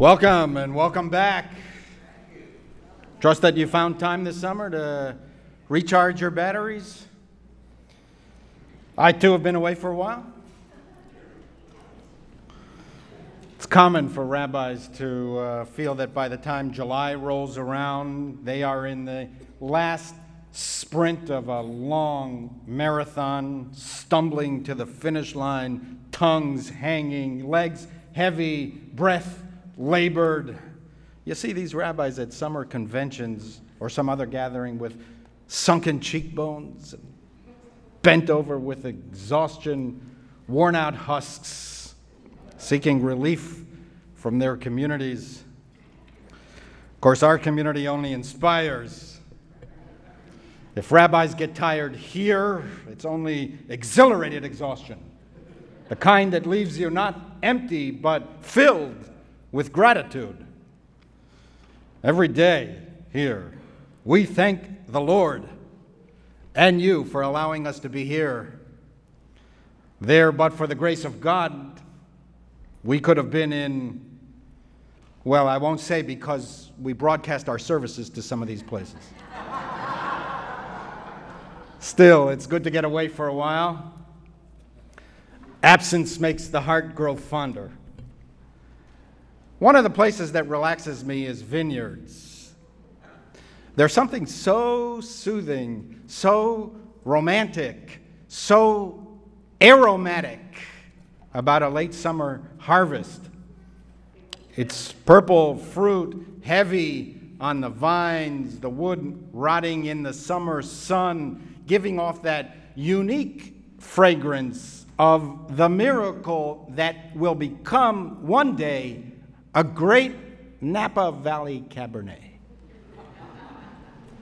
Welcome and welcome back. Trust that you found time this summer to recharge your batteries. I too have been away for a while. It's common for rabbis to uh, feel that by the time July rolls around, they are in the last sprint of a long marathon, stumbling to the finish line, tongues hanging, legs heavy, breath labored. You see these rabbis at summer conventions or some other gathering with sunken cheekbones, bent over with exhaustion, worn out husks, seeking relief from their communities. Of course, our community only inspires. If rabbis get tired here, it's only exhilarated exhaustion, the kind that leaves you not empty but filled with gratitude. Every day here, we thank the Lord and you for allowing us to be here. There, but for the grace of God, we could have been in, well, I won't say because we broadcast our services to some of these places. Still, it's good to get away for a while. Absence makes the heart grow fonder. One of the places that relaxes me is vineyards. There's something so soothing, so romantic, so aromatic about a late summer harvest. It's purple fruit, heavy on the vines, the wood rotting in the summer sun, giving off that unique fragrance of the miracle that will become one day a great Napa Valley Cabernet.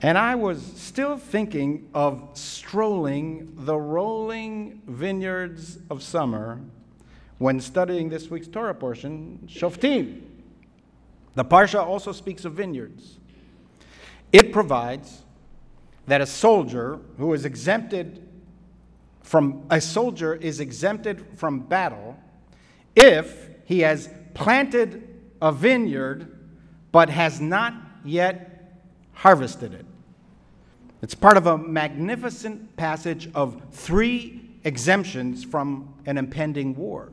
And I was still thinking of strolling the rolling vineyards of summer when studying this week's Torah portion, Shoftim. The Parsha also speaks of vineyards. It provides that a soldier who is exempted from a soldier is exempted from battle if he has planted a vineyard but has not yet harvested it. It's part of a magnificent passage of three exemptions from an impending war.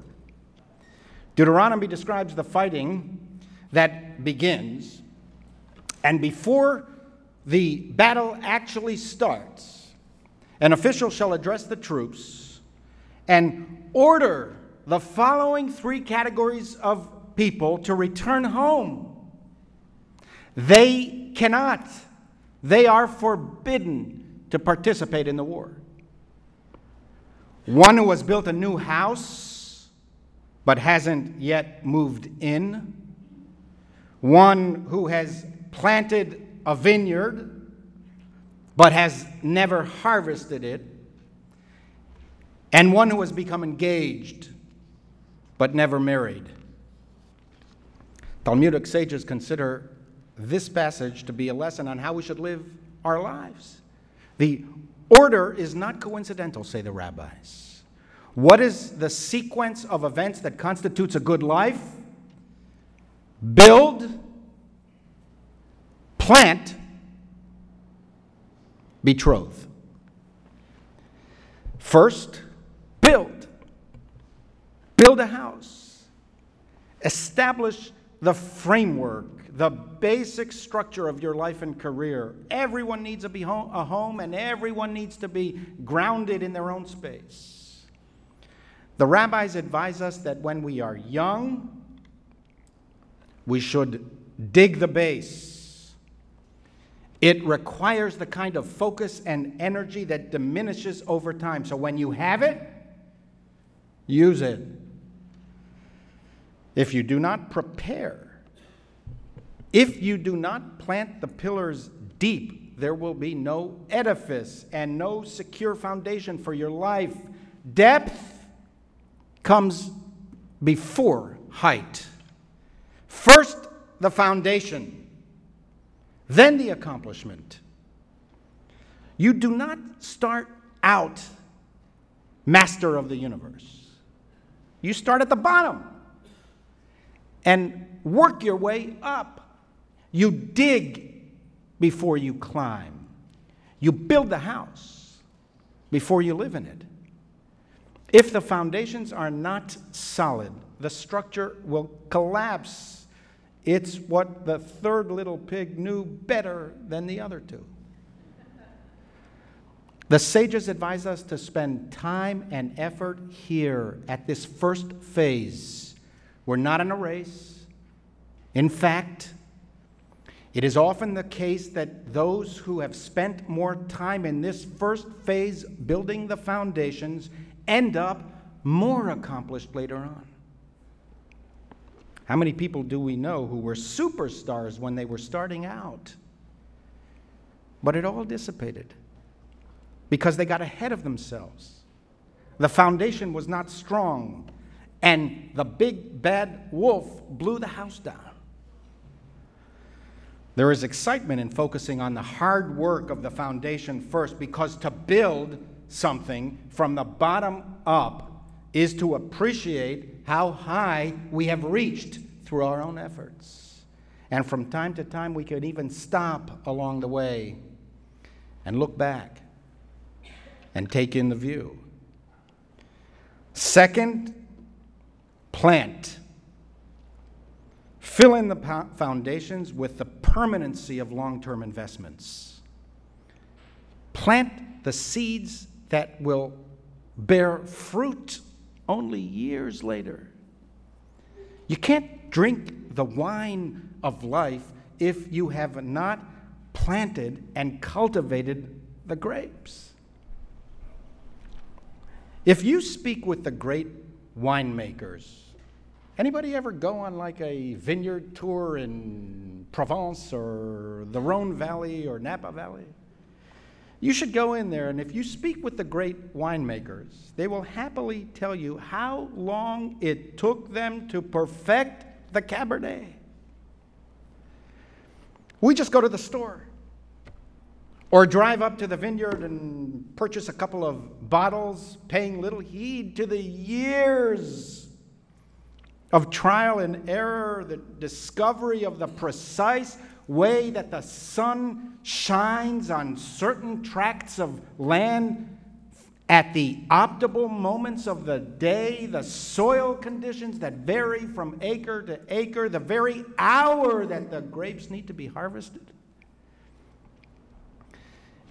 Deuteronomy describes the fighting that begins, and before the battle actually starts, an official shall address the troops and order the following three categories of people to return home. They cannot. They are forbidden to participate in the war. One who has built a new house but hasn't yet moved in. One who has planted a vineyard but has never harvested it. And one who has become engaged but never married. Talmudic sages consider this passage to be a lesson on how we should live our lives. The order is not coincidental, say the rabbis. What is the sequence of events that constitutes a good life? Build, plant, betroth. First, build. Build a house. Establish the framework, the basic structure of your life and career. Everyone needs a, home, a home and everyone needs to be grounded in their own space. The rabbis advise us that when we are young, we should dig the base. It requires the kind of focus and energy that diminishes over time. So when you have it, use it. If you do not prepare, if you do not plant the pillars deep, there will be no edifice and no secure foundation for your life. Depth comes before height. First, the foundation, then the accomplishment. You do not start out master of the universe, you start at the bottom. And work your way up. You dig before you climb. You build the house before you live in it. If the foundations are not solid, the structure will collapse. It's what the third little pig knew better than the other two. The sages advise us to spend time and effort here at this first phase. We're not in a race. In fact, it is often the case that those who have spent more time in this first phase building the foundations end up more accomplished later on. How many people do we know who were superstars when they were starting out? But it all dissipated because they got ahead of themselves. The foundation was not strong, and the big bad wolf blew the house down. There is excitement in focusing on the hard work of the foundation first because to build something from the bottom up is to appreciate how high we have reached through our own efforts. And from time to time, we can even stop along the way and look back and take in the view. Second, plant. Fill in the foundations with the permanency of long term investments. Plant the seeds that will bear fruit only years later. You can't drink the wine of life if you have not planted and cultivated the grapes. If you speak with the great winemakers, anybody ever go on like a vineyard tour in Provence or the Rhone Valley or Napa Valley? You should go in there, and if you speak with the great winemakers, they will happily tell you how long it took them to perfect the Cabernet. We just go to the store or drive up to the vineyard and purchase a couple of bottles, paying little heed to the years of trial and error, the discovery of the precise way that the sun shines on certain tracts of land at the optimal moments of the day, the soil conditions that vary from acre to acre, the very hour that the grapes need to be harvested.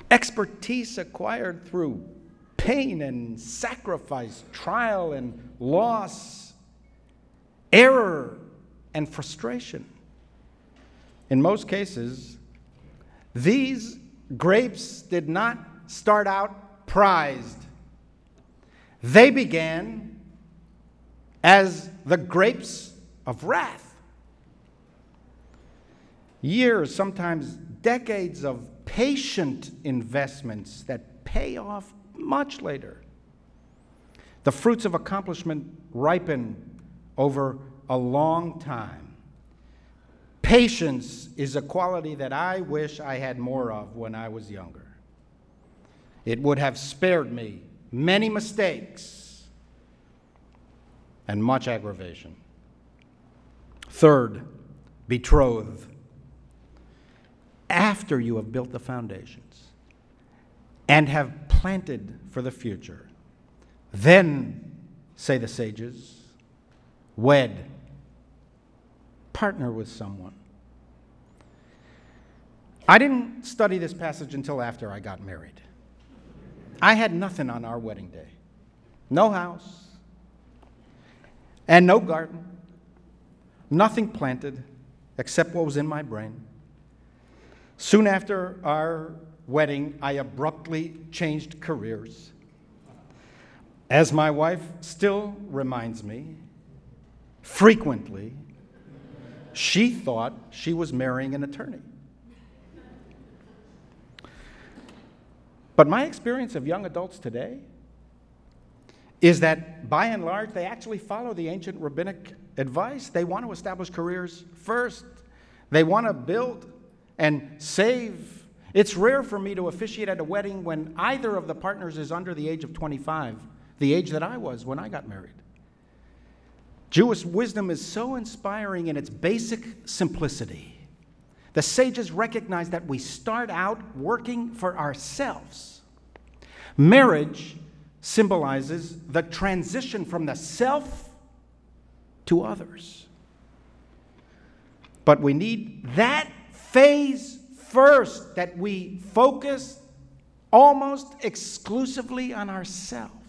Expertise acquired through pain and sacrifice, trial and loss, error and frustration. In most cases, these grapes did not start out prized. They began as the grapes of wrath. Years, sometimes decades of patient investments that pay off much later. The fruits of accomplishment ripen over a long time. Patience is a quality that I wish I had more of when I was younger. It would have spared me many mistakes and much aggravation. Third, betroth. After you have built the foundations and have planted for the future, then, say the sages, wed partner with someone. I didn't study this passage until after I got married. I had nothing on our wedding day no house, and no garden, nothing planted except what was in my brain. Soon after our wedding, I abruptly changed careers. As my wife still reminds me frequently, she thought she was marrying an attorney. But my experience of young adults today is that by and large, they actually follow the ancient rabbinic advice. They want to establish careers first, they want to build and save. It's rare for me to officiate at a wedding when either of the partners is under the age of 25, the age that I was when I got married. Jewish wisdom is so inspiring in its basic simplicity. The sages recognize that we start out working for ourselves. Marriage symbolizes the transition from the self to others. But we need that phase first, that we focus almost exclusively on ourselves.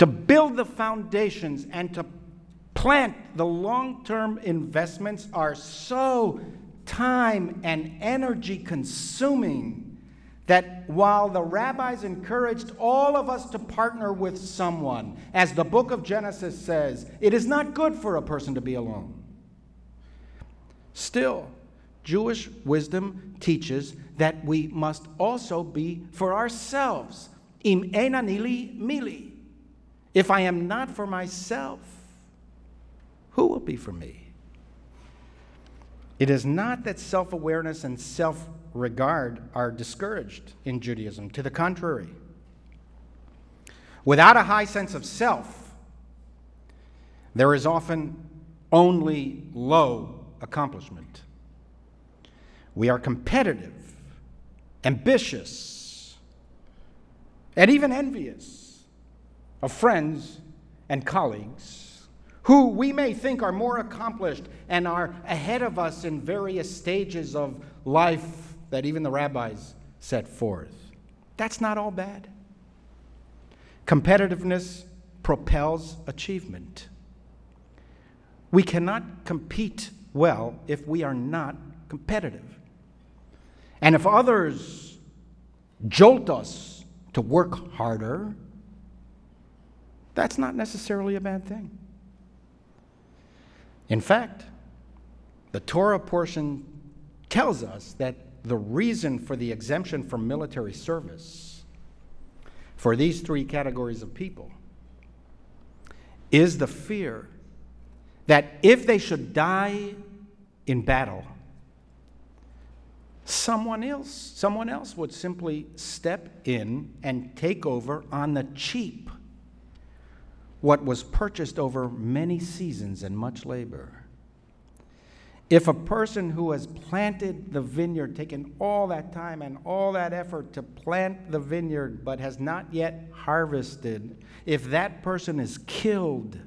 To build the foundations and to plant the long term investments are so time and energy consuming that while the rabbis encouraged all of us to partner with someone, as the book of Genesis says, it is not good for a person to be alone. Still, Jewish wisdom teaches that we must also be for ourselves. Im ein ani li mi li. If I am not for myself, who will be for me? It is not that self awareness and self regard are discouraged in Judaism. To the contrary, without a high sense of self, there is often only low accomplishment. We are competitive, ambitious, and even envious of friends and colleagues who we may think are more accomplished and are ahead of us in various stages of life that even the rabbis set forth. That's not all bad. Competitiveness propels achievement. We cannot compete well if we are not competitive. And if others jolt us to work harder, that's not necessarily a bad thing. In fact, the Torah portion tells us that the reason for the exemption from military service for these three categories of people is the fear that if they should die in battle, someone else, someone else would simply step in and take over on the cheap what was purchased over many seasons and much labor. If a person who has planted the vineyard, taken all that time and all that effort to plant the vineyard, but has not yet harvested, if that person is killed,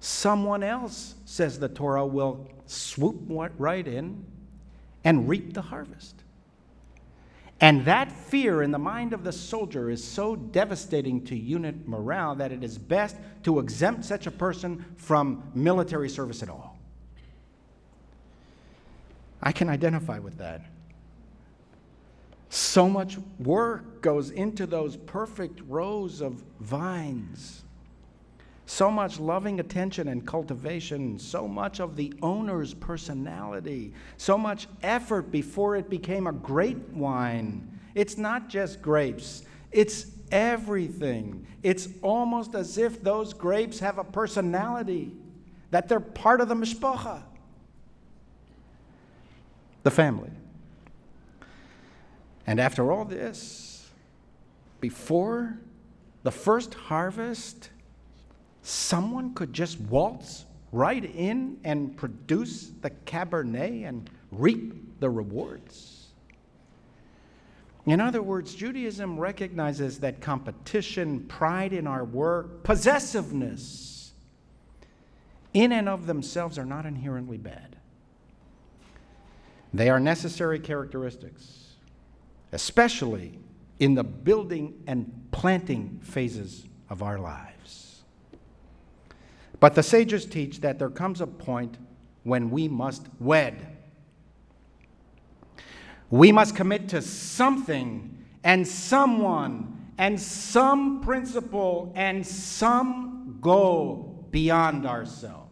someone else, says the Torah, will swoop right in and reap the harvest. And that fear in the mind of the soldier is so devastating to unit morale that it is best to exempt such a person from military service at all. I can identify with that. So much work goes into those perfect rows of vines. So much loving attention and cultivation, so much of the owner's personality, so much effort before it became a great wine. It's not just grapes, it's everything. It's almost as if those grapes have a personality, that they're part of the mishpacha the family. And after all this, before the first harvest, someone could just waltz right in and produce the Cabernet and reap the rewards. In other words, Judaism recognizes that competition, pride in our work, possessiveness, in and of themselves are not inherently bad. They are necessary characteristics, especially in the building and planting phases of our lives. But the sages teach that there comes a point when we must wed. We must commit to something and someone and some principle and some goal beyond ourselves.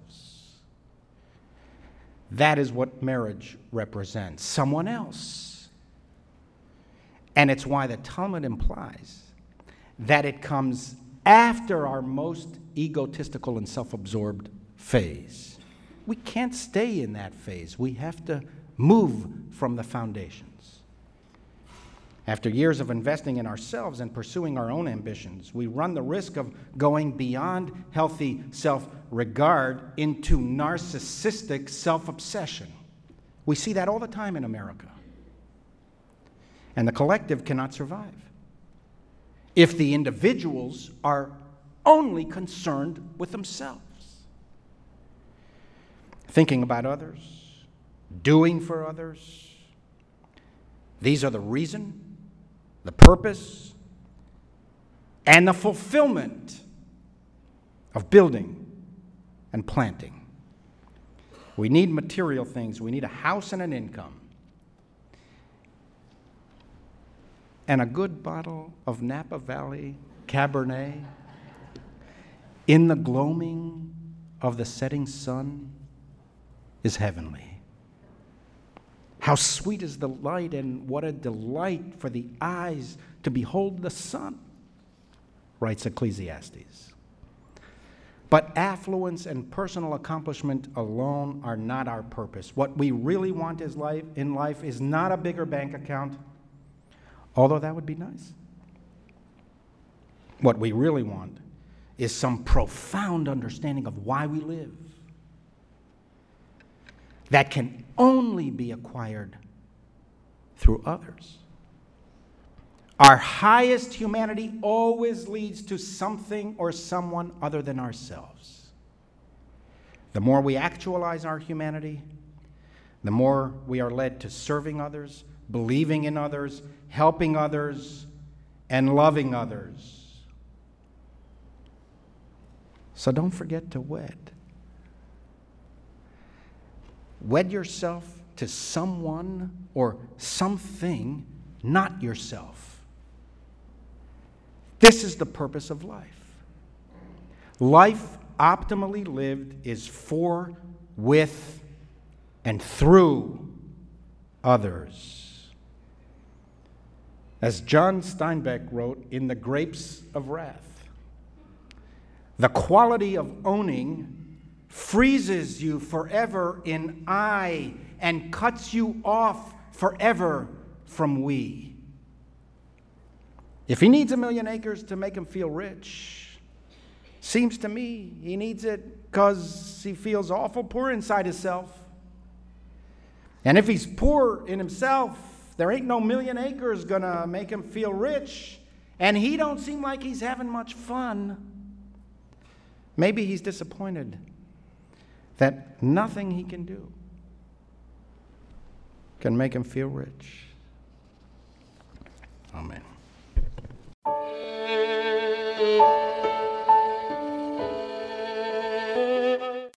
That is what marriage represents someone else. And it's why the Talmud implies that it comes after our most egotistical and self absorbed phase. We can't stay in that phase, we have to move from the foundations. After years of investing in ourselves and pursuing our own ambitions, we run the risk of going beyond healthy self regard into narcissistic self obsession. We see that all the time in America. And the collective cannot survive if the individuals are only concerned with themselves, thinking about others, doing for others. These are the reason the purpose, and the fulfillment of building and planting. We need material things. We need a house and an income. And a good bottle of Napa Valley Cabernet in the gloaming of the setting sun is heavenly. How sweet is the light, and what a delight for the eyes to behold the sun, writes Ecclesiastes. But affluence and personal accomplishment alone are not our purpose. What we really want is life, in life is not a bigger bank account, although that would be nice. What we really want is some profound understanding of why we live that can only be acquired through others. Our highest humanity always leads to something or someone other than ourselves. The more we actualize our humanity, the more we are led to serving others, believing in others, helping others, and loving others. So don't forget to wed. Wed yourself to someone or something, not yourself. This is the purpose of life. Life optimally lived is for, with, and through others. As John Steinbeck wrote in The Grapes of Wrath, the quality of owning freezes you forever in I and cuts you off forever from we. If he needs a million acres to make him feel rich, seems to me he needs it because he feels awful poor inside himself. And if he's poor in himself, there ain't no million acres gonna make him feel rich, and he don't seem like he's having much fun. Maybe he's disappointed that nothing he can do can make him feel rich. Amen.